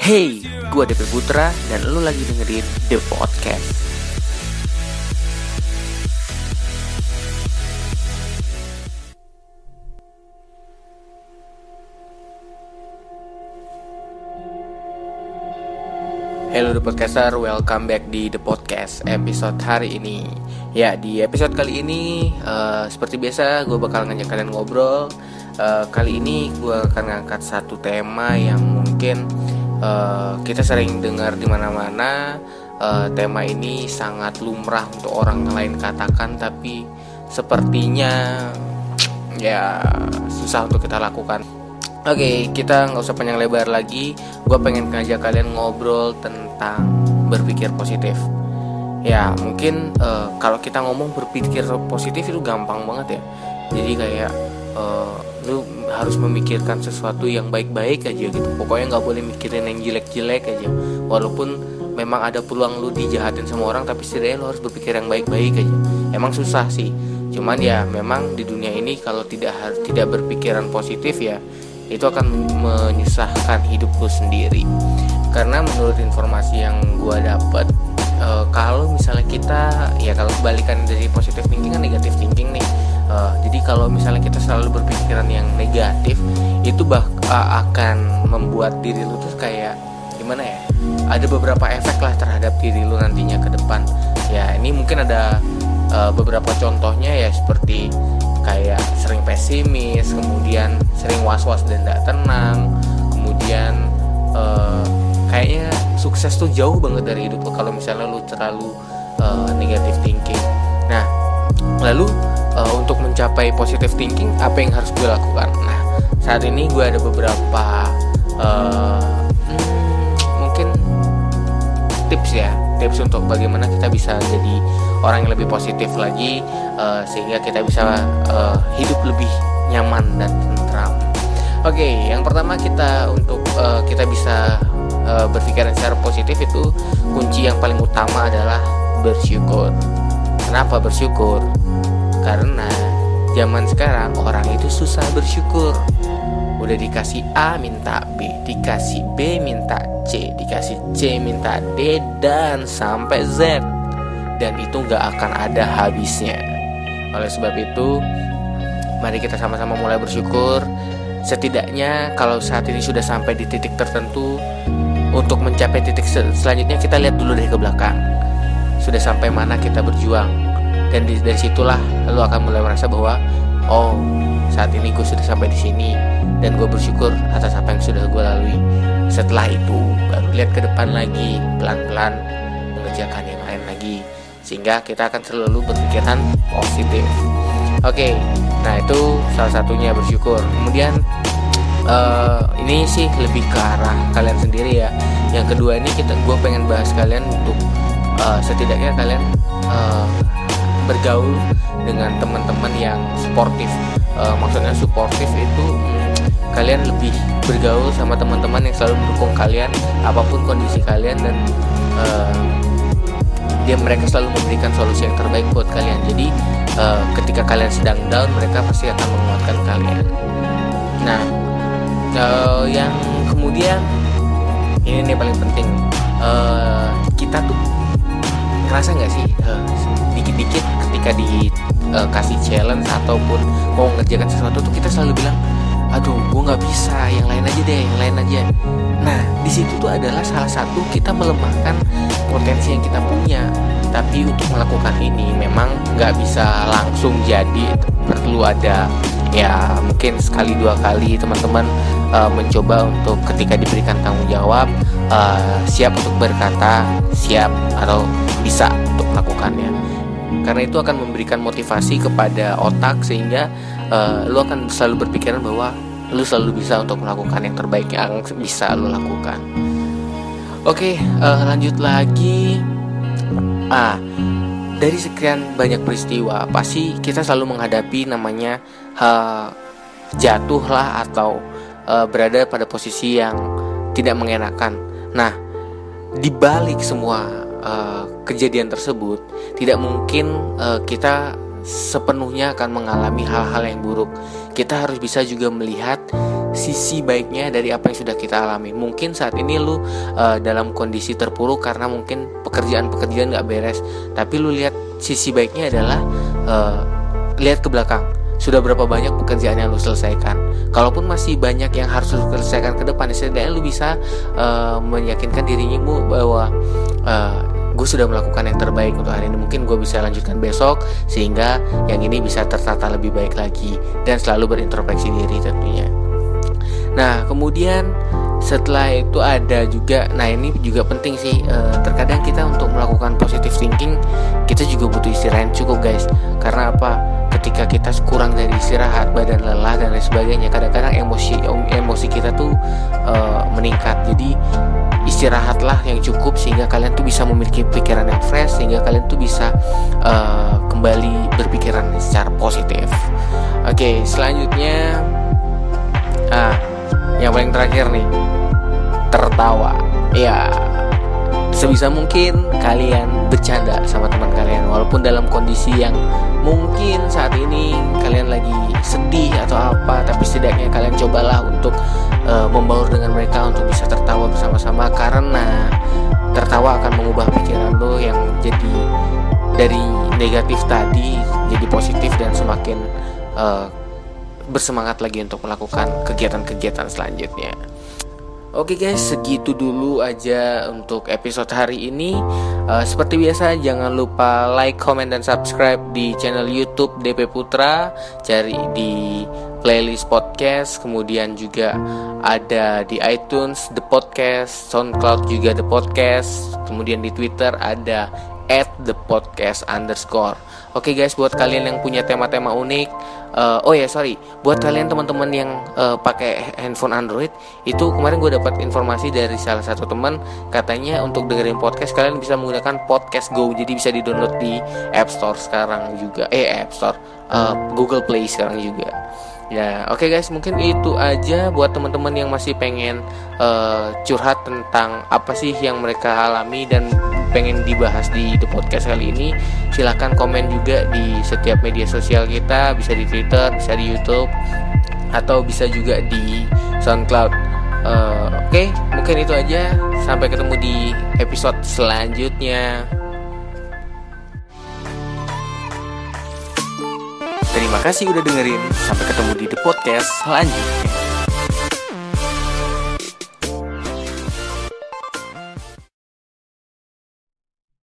Hey, gue DP Putra dan lu lagi dengerin The Podcast. Hello The Podcaster, welcome back di The Podcast episode hari ini. Ya, di episode kali ini uh, Seperti biasa, gue bakal ngajak kalian ngobrol uh, Kali ini gue akan ngangkat satu tema yang mungkin uh, Kita sering dengar di mana-mana uh, Tema ini sangat lumrah untuk orang lain katakan Tapi sepertinya ya susah untuk kita lakukan Oke, okay, kita nggak usah panjang lebar lagi. Gue pengen ngajak kalian ngobrol tentang berpikir positif. Ya, mungkin uh, kalau kita ngomong berpikir positif itu gampang banget ya. Jadi kayak uh, lu harus memikirkan sesuatu yang baik-baik aja gitu. Pokoknya nggak boleh mikirin yang jelek-jelek aja. Walaupun memang ada peluang lu dijahatin sama orang, tapi setidaknya lu harus berpikir yang baik-baik aja. Emang susah sih. Cuman ya memang di dunia ini kalau tidak tidak berpikiran positif ya itu akan menyusahkan hidup lu sendiri karena menurut informasi yang gue dapat e, kalau misalnya kita ya kalau kebalikan dari positif thinking kan negatif thinking nih e, jadi kalau misalnya kita selalu berpikiran yang negatif itu bah akan membuat diri lu tuh kayak gimana ya ada beberapa efek lah terhadap diri lu nantinya ke depan ya ini mungkin ada e, beberapa contohnya ya seperti kayak sering pesimis, kemudian sering was-was dan tidak tenang, kemudian uh, kayaknya sukses tuh jauh banget dari hidup lo kalau misalnya lo terlalu uh, negative thinking. Nah, lalu uh, untuk mencapai positive thinking apa yang harus gue lakukan? Nah, saat ini gue ada beberapa uh, mungkin tips ya tips untuk bagaimana kita bisa jadi orang yang lebih positif lagi uh, sehingga kita bisa uh, hidup lebih nyaman dan tentram. Oke, okay, yang pertama kita untuk uh, kita bisa uh, berpikiran secara positif itu kunci yang paling utama adalah bersyukur. Kenapa bersyukur? Karena zaman sekarang orang itu susah bersyukur. Udah dikasih A minta B dikasih B minta C dikasih C minta D dan sampai Z. Dan itu nggak akan ada habisnya. Oleh sebab itu mari kita sama-sama mulai bersyukur. Setidaknya kalau saat ini sudah sampai di titik tertentu untuk mencapai titik sel selanjutnya kita lihat dulu dari ke belakang. Sudah sampai mana kita berjuang. Dan dari situlah lalu akan mulai merasa bahwa oh saat ini gue sudah sampai di sini dan gue bersyukur atas apa yang sudah gue lalui. Setelah itu baru lihat ke depan lagi pelan-pelan mengerjakan yang lain lagi sehingga kita akan selalu berpikiran positif. Oke nah itu salah satunya bersyukur. Kemudian uh, ini sih lebih ke arah kalian sendiri ya. Yang kedua ini kita gue pengen bahas kalian untuk uh, setidaknya kalian uh, bergaul dengan teman-teman yang sportif. Uh, maksudnya suportif itu kalian lebih bergaul sama teman-teman yang selalu mendukung kalian apa pun kondisi kalian dan uh, dia mereka selalu memberikan solusi yang terbaik buat kalian. Jadi uh, ketika kalian sedang down mereka pasti akan menguatkan kalian. Nah uh, yang kemudian ini nih paling penting. Uh, kita tuh ngerasa nggak sih dikit-dikit uh, ketika dikasih uh, challenge ataupun mau ngerjakan sesuatu tuh kita selalu bilang aduh gue nggak bisa yang lain aja deh yang lain aja. Nah di situ tuh adalah salah satu kita melemahkan potensi yang kita punya. Tapi untuk melakukan ini memang nggak bisa langsung jadi perlu ada ya mungkin sekali dua kali teman-teman uh, mencoba untuk ketika diberikan tanggung jawab uh, siap untuk berkata siap atau bisa untuk melakukannya. Karena itu akan memberikan motivasi kepada otak sehingga uh, lu akan selalu berpikiran bahwa lu selalu bisa untuk melakukan yang terbaik yang bisa lu lakukan. Oke uh, lanjut lagi. Ah dari sekian banyak peristiwa pasti kita selalu menghadapi namanya uh, jatuh atau uh, berada pada posisi yang tidak mengenakan nah dibalik semua uh, kejadian tersebut tidak mungkin uh, kita sepenuhnya akan mengalami hal-hal yang buruk. Kita harus bisa juga melihat sisi baiknya dari apa yang sudah kita alami. Mungkin saat ini lu uh, dalam kondisi terpuruk karena mungkin pekerjaan-pekerjaan nggak beres, tapi lu lihat sisi baiknya adalah uh, lihat ke belakang. Sudah berapa banyak pekerjaan yang lu selesaikan? Kalaupun masih banyak yang harus lu selesaikan ke depan, setidaknya lu bisa uh, meyakinkan dirimu bahwa uh, gue sudah melakukan yang terbaik untuk hari ini. Mungkin gue bisa lanjutkan besok sehingga yang ini bisa tertata lebih baik lagi dan selalu berintrospeksi diri tentunya. Nah kemudian setelah itu ada juga nah ini juga penting sih e, terkadang kita untuk melakukan positive thinking kita juga butuh istirahat cukup guys. Karena apa ketika kita kurang dari istirahat badan lelah dan lain sebagainya kadang-kadang emosi emosi kita tuh e, meningkat jadi istirahatlah yang cukup sehingga kalian tuh bisa memiliki pikiran yang fresh sehingga kalian tuh bisa uh, kembali berpikiran secara positif. Oke, okay, selanjutnya ah yang paling terakhir nih tertawa. Ya, sebisa mungkin kalian bercanda sama teman kalian walaupun dalam kondisi yang mungkin saat ini kalian lagi sedih atau apa tapi setidaknya kalian cobalah untuk uh, membaur dengan mereka untuk bisa tertawa bersama-sama karena tertawa akan mengubah pikiran lo yang jadi dari negatif tadi jadi positif dan semakin uh, bersemangat lagi untuk melakukan kegiatan-kegiatan selanjutnya. Oke guys, segitu dulu aja untuk episode hari ini. Uh, seperti biasa, jangan lupa like, comment, dan subscribe di channel YouTube DP Putra. Cari di playlist podcast, kemudian juga ada di iTunes The Podcast, SoundCloud juga The Podcast, kemudian di Twitter ada at the podcast underscore. Oke okay guys, buat kalian yang punya tema-tema unik, uh, oh ya yeah, sorry, buat kalian teman-teman yang uh, pakai handphone Android, itu kemarin gue dapat informasi dari salah satu teman, katanya untuk dengerin podcast kalian bisa menggunakan Podcast Go, jadi bisa di-download di App Store sekarang juga, eh App Store, uh, Google Play sekarang juga. Ya, oke okay guys, mungkin itu aja buat teman-teman yang masih pengen uh, curhat tentang apa sih yang mereka alami dan pengen dibahas di the podcast kali ini. Silahkan komen juga di setiap media sosial kita, bisa di Twitter, bisa di YouTube, atau bisa juga di SoundCloud. Uh, oke, okay, mungkin itu aja. Sampai ketemu di episode selanjutnya. Terima kasih udah dengerin. Sampai ketemu di The Podcast selanjutnya.